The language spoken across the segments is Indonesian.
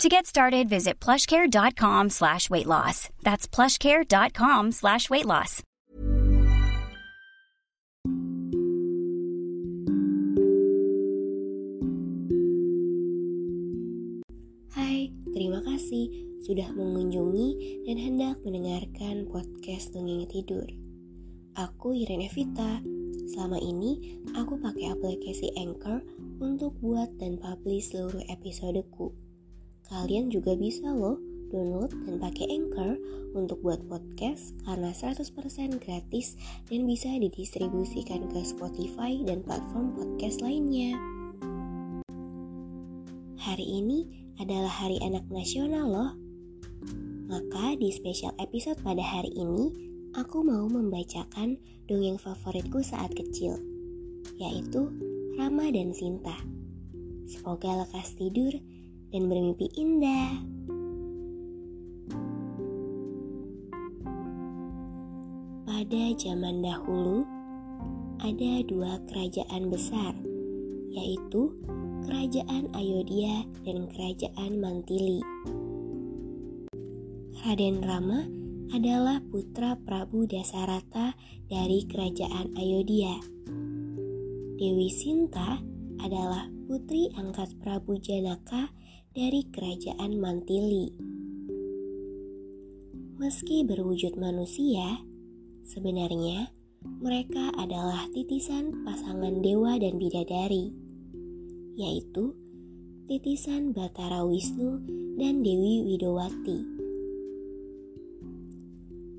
To get started, visit plushcare.com slash weight loss. That's plushcare.com slash weight loss. Hai, terima kasih sudah mengunjungi dan hendak mendengarkan podcast Dongeng Tidur. Aku Irene Vita. Selama ini aku pakai aplikasi Anchor untuk buat dan publish seluruh episodeku. Kalian juga bisa loh download dan pakai Anchor untuk buat podcast karena 100% gratis dan bisa didistribusikan ke Spotify dan platform podcast lainnya. Hari ini adalah Hari Anak Nasional loh. Maka di spesial episode pada hari ini, aku mau membacakan dongeng favoritku saat kecil, yaitu Rama dan Sinta. Semoga lekas tidur dan bermimpi indah. Pada zaman dahulu, ada dua kerajaan besar, yaitu Kerajaan Ayodhya dan Kerajaan Mantili. Raden Rama adalah putra Prabu Dasarata dari Kerajaan Ayodhya. Dewi Sinta adalah putri angkat Prabu Janaka dari Kerajaan Mantili. Meski berwujud manusia, sebenarnya mereka adalah titisan pasangan dewa dan bidadari yaitu titisan Batara Wisnu dan Dewi Widowati.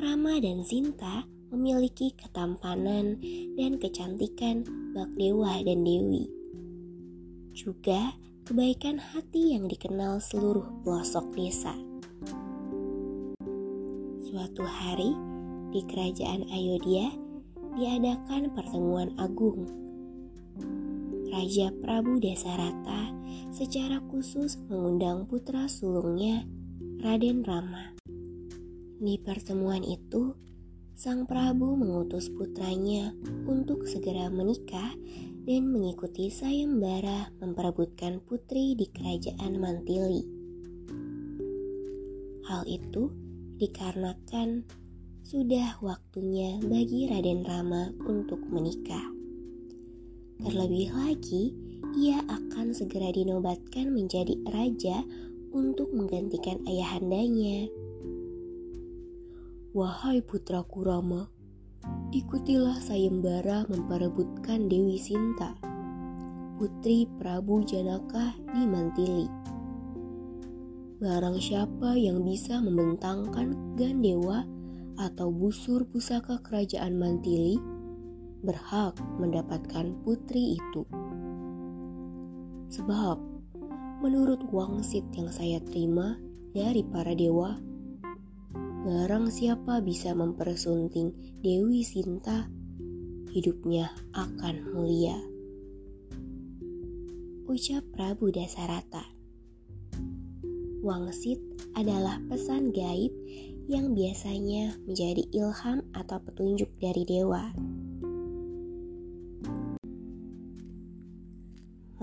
Rama dan Sinta memiliki ketampanan dan kecantikan bak dewa dan dewi. Juga kebaikan hati yang dikenal seluruh pelosok desa. Suatu hari di kerajaan Ayodhya diadakan pertemuan agung Raja Prabu Desarata secara khusus mengundang putra sulungnya, Raden Rama. Di pertemuan itu, sang Prabu mengutus putranya untuk segera menikah dan mengikuti sayembara memperebutkan putri di kerajaan Mantili. Hal itu dikarenakan sudah waktunya bagi Raden Rama untuk menikah. Terlebih lagi, ia akan segera dinobatkan menjadi raja untuk menggantikan ayahandanya. Wahai putraku Rama, ikutilah sayembara memperebutkan Dewi Sinta, putri Prabu Janaka di Mantili. Barang siapa yang bisa membentangkan Gandewa atau busur pusaka kerajaan Mantili, berhak mendapatkan putri itu. Sebab, menurut wangsit yang saya terima dari para dewa, barang siapa bisa mempersunting Dewi Sinta, hidupnya akan mulia. Ucap Prabu Dasarata. Wangsit adalah pesan gaib yang biasanya menjadi ilham atau petunjuk dari dewa.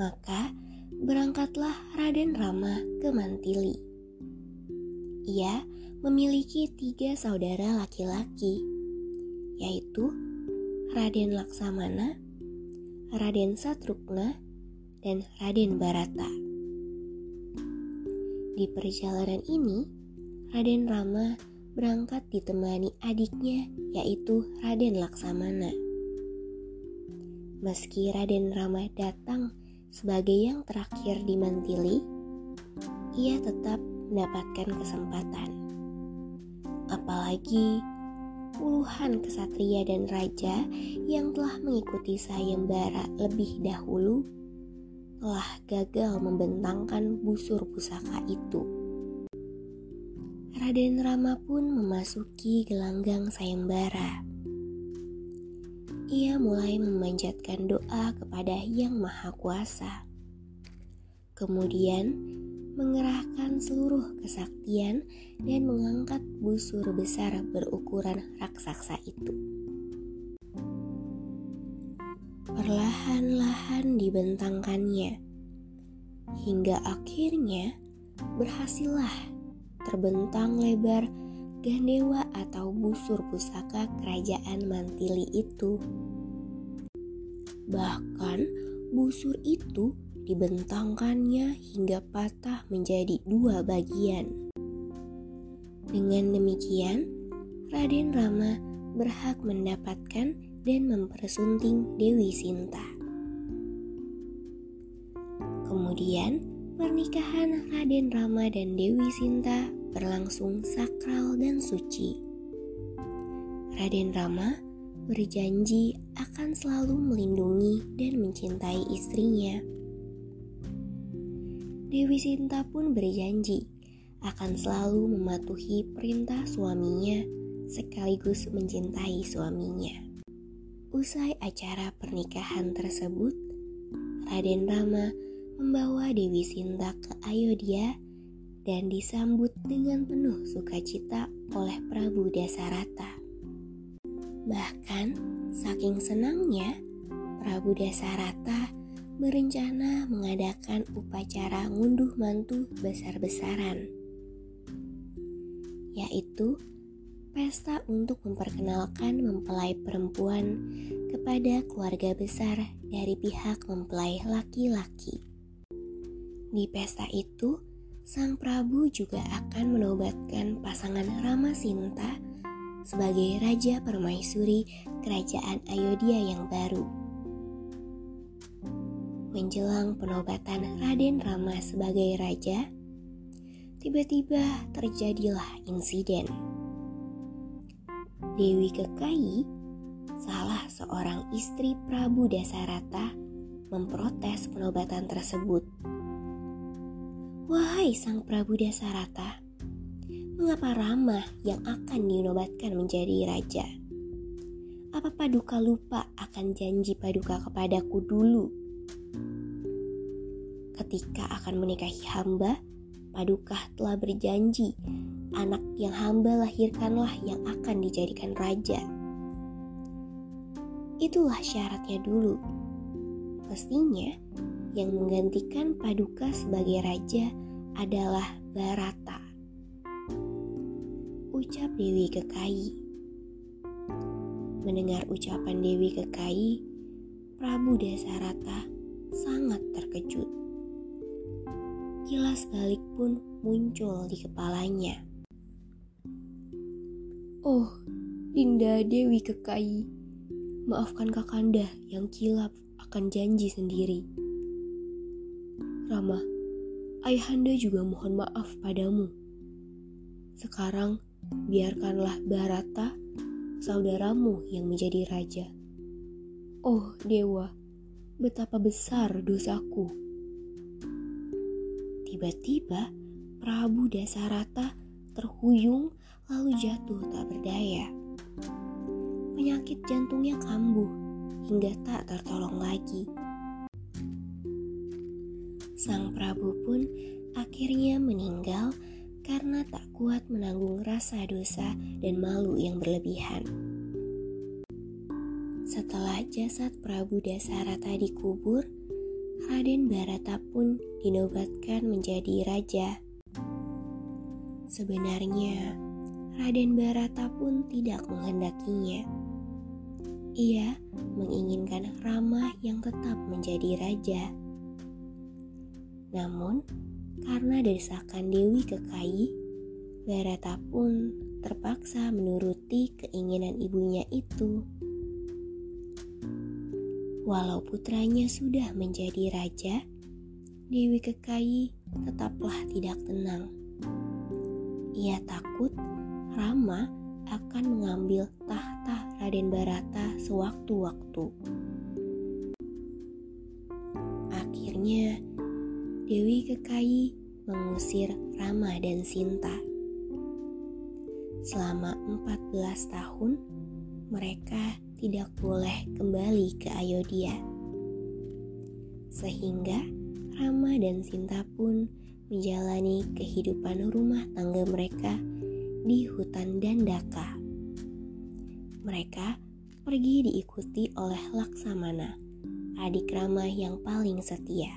Maka berangkatlah Raden Rama ke Mantili. Ia memiliki tiga saudara laki-laki, yaitu Raden Laksamana, Raden Satrukna, dan Raden Barata. Di perjalanan ini, Raden Rama berangkat ditemani adiknya yaitu Raden Laksamana. Meski Raden Rama datang sebagai yang terakhir di Mantili, ia tetap mendapatkan kesempatan. Apalagi puluhan kesatria dan raja yang telah mengikuti sayembara lebih dahulu telah gagal membentangkan busur pusaka itu. Raden Rama pun memasuki gelanggang sayembara. ia mulai memanjatkan doa kepada Yang Maha Kuasa. Kemudian, mengerahkan seluruh kesaktian dan mengangkat busur besar berukuran raksasa itu. Perlahan-lahan dibentangkannya, hingga akhirnya berhasillah terbentang lebar gandewa atau busur pusaka kerajaan Mantili itu. Bahkan busur itu dibentangkannya hingga patah menjadi dua bagian. Dengan demikian, Raden Rama berhak mendapatkan dan mempersunting Dewi Sinta. Kemudian, pernikahan Raden Rama dan Dewi Sinta berlangsung sakral dan suci. Raden Rama berjanji akan selalu melindungi dan mencintai istrinya Dewi Sinta pun berjanji akan selalu mematuhi perintah suaminya sekaligus mencintai suaminya. Usai acara pernikahan tersebut, Raden Rama membawa Dewi Sinta ke Ayodhya dan disambut dengan penuh sukacita oleh Prabu Dasarata. Bahkan, saking senangnya, Prabu Dasarata berencana mengadakan upacara ngunduh mantu besar-besaran, yaitu pesta untuk memperkenalkan mempelai perempuan kepada keluarga besar dari pihak mempelai laki-laki. Di pesta itu, Sang Prabu juga akan menobatkan pasangan Rama Sinta sebagai Raja Permaisuri Kerajaan Ayodhya yang baru menjelang penobatan Raden Rama sebagai raja, tiba-tiba terjadilah insiden. Dewi Kekayi, salah seorang istri Prabu Dasarata, memprotes penobatan tersebut. Wahai sang Prabu Dasarata, mengapa Rama yang akan dinobatkan menjadi raja? Apa Paduka lupa akan janji Paduka kepadaku dulu Ketika akan menikahi hamba, Padukah telah berjanji anak yang hamba lahirkanlah yang akan dijadikan raja. Itulah syaratnya dulu. Mestinya yang menggantikan Paduka sebagai raja adalah Barata. Ucap Dewi Kekayi. Mendengar ucapan Dewi Kekayi, Prabu Dasarata sangat terkejut. Kilas balik pun muncul di kepalanya. Oh, Dinda Dewi Kekayi, maafkan Kakanda yang kilap akan janji sendiri. Rama, Ayahanda juga mohon maaf padamu. Sekarang, biarkanlah Barata, saudaramu yang menjadi raja. Oh, Dewa, betapa besar dosaku. Tiba-tiba Prabu Dasarata terhuyung lalu jatuh tak berdaya. Penyakit jantungnya kambuh hingga tak tertolong lagi. Sang Prabu pun akhirnya meninggal karena tak kuat menanggung rasa dosa dan malu yang berlebihan. Setelah jasad Prabu Dasarata dikubur, Raden Barata pun dinobatkan menjadi raja. Sebenarnya, Raden Barata pun tidak menghendakinya. Ia menginginkan Rama yang tetap menjadi raja. Namun, karena desakan Dewi Kekayi, Barata pun terpaksa menuruti keinginan ibunya itu. Walau putranya sudah menjadi raja, Dewi Kekayi tetaplah tidak tenang. Ia takut Rama akan mengambil tahta Raden Barata sewaktu-waktu. Akhirnya, Dewi Kekayi mengusir Rama dan Sinta. Selama 14 tahun, mereka tidak boleh kembali ke Ayodhya. Sehingga Rama dan Sinta pun menjalani kehidupan rumah tangga mereka di hutan Dandaka. Mereka pergi diikuti oleh Laksamana, adik Rama yang paling setia.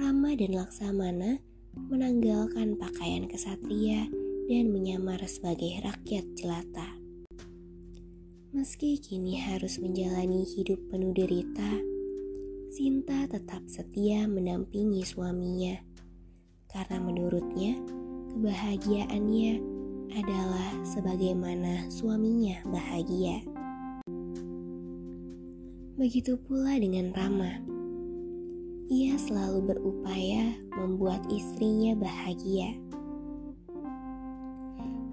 Rama dan Laksamana menanggalkan pakaian kesatria dan menyamar sebagai rakyat jelata. Meski kini harus menjalani hidup penuh derita, Sinta tetap setia mendampingi suaminya karena menurutnya kebahagiaannya adalah sebagaimana suaminya bahagia. Begitu pula dengan Rama. Ia selalu berupaya membuat istrinya bahagia.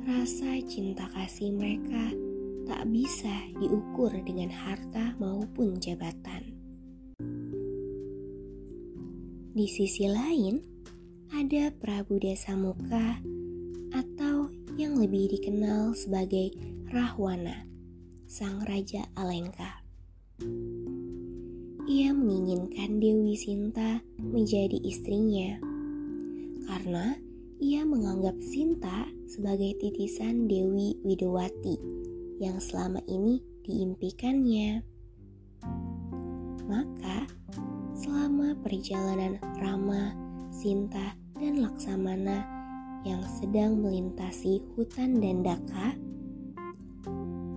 Rasa cinta kasih mereka tak bisa diukur dengan harta maupun jabatan. Di sisi lain, ada Prabu Desa Muka atau yang lebih dikenal sebagai Rahwana, sang Raja Alengka. Ia menginginkan Dewi Sinta menjadi istrinya karena ia menganggap Sinta sebagai titisan Dewi Widowati yang selama ini diimpikannya. Maka selama perjalanan Rama, Sinta, dan Laksamana yang sedang melintasi hutan Dandaka,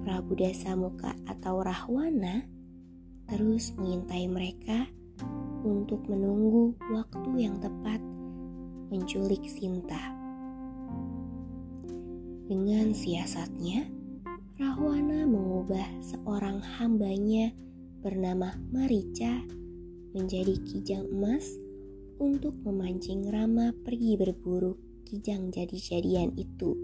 Prabu Dasamuka atau Rahwana terus mengintai mereka untuk menunggu waktu yang tepat menculik Sinta. Dengan siasatnya, Rahwana mengubah seorang hambanya bernama Marica menjadi kijang emas untuk memancing Rama pergi berburu kijang jadi-jadian itu.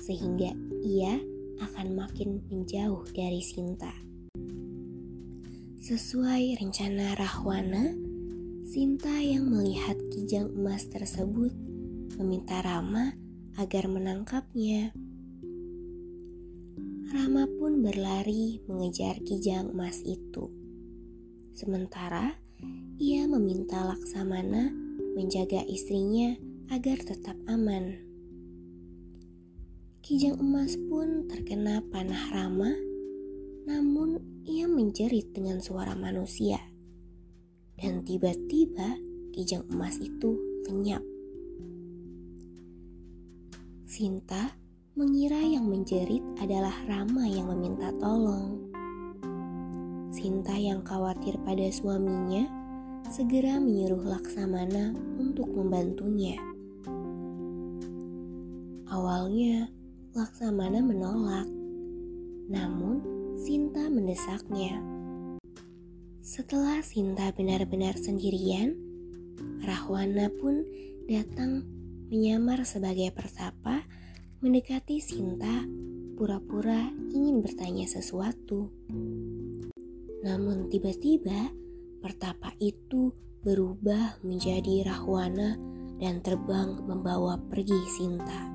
Sehingga ia akan makin menjauh dari Sinta. Sesuai rencana Rahwana, Sinta yang melihat kijang emas tersebut meminta Rama agar menangkapnya. Rama pun berlari mengejar kijang emas itu. Sementara ia meminta Laksamana menjaga istrinya agar tetap aman. Kijang emas pun terkena panah Rama, namun ia menjerit dengan suara manusia. Dan tiba-tiba kijang emas itu lenyap. Sinta mengira yang menjerit adalah Rama yang meminta tolong. Sinta yang khawatir pada suaminya segera menyuruh Laksamana untuk membantunya. Awalnya, Laksamana menolak, namun Sinta mendesaknya. Setelah Sinta benar-benar sendirian, Rahwana pun datang menyamar sebagai pertapa mendekati Sinta pura-pura ingin bertanya sesuatu. Namun tiba-tiba pertapa itu berubah menjadi Rahwana dan terbang membawa pergi Sinta.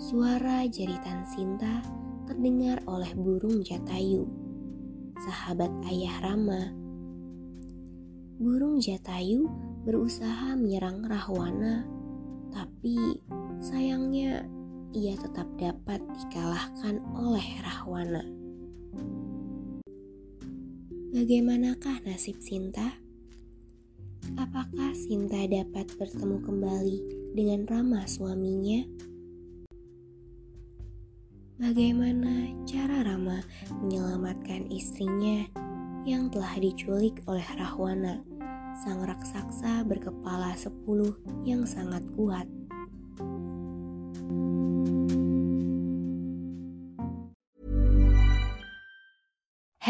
Suara jeritan Sinta terdengar oleh burung Jatayu, sahabat ayah Rama. Burung Jatayu berusaha menyerang Rahwana, tapi sayangnya ia tetap dapat dikalahkan oleh Rahwana. Bagaimanakah nasib Sinta? Apakah Sinta dapat bertemu kembali dengan Rama suaminya? Bagaimana cara Rama menyelamatkan istrinya yang telah diculik oleh Rahwana, sang raksasa berkepala sepuluh yang sangat kuat?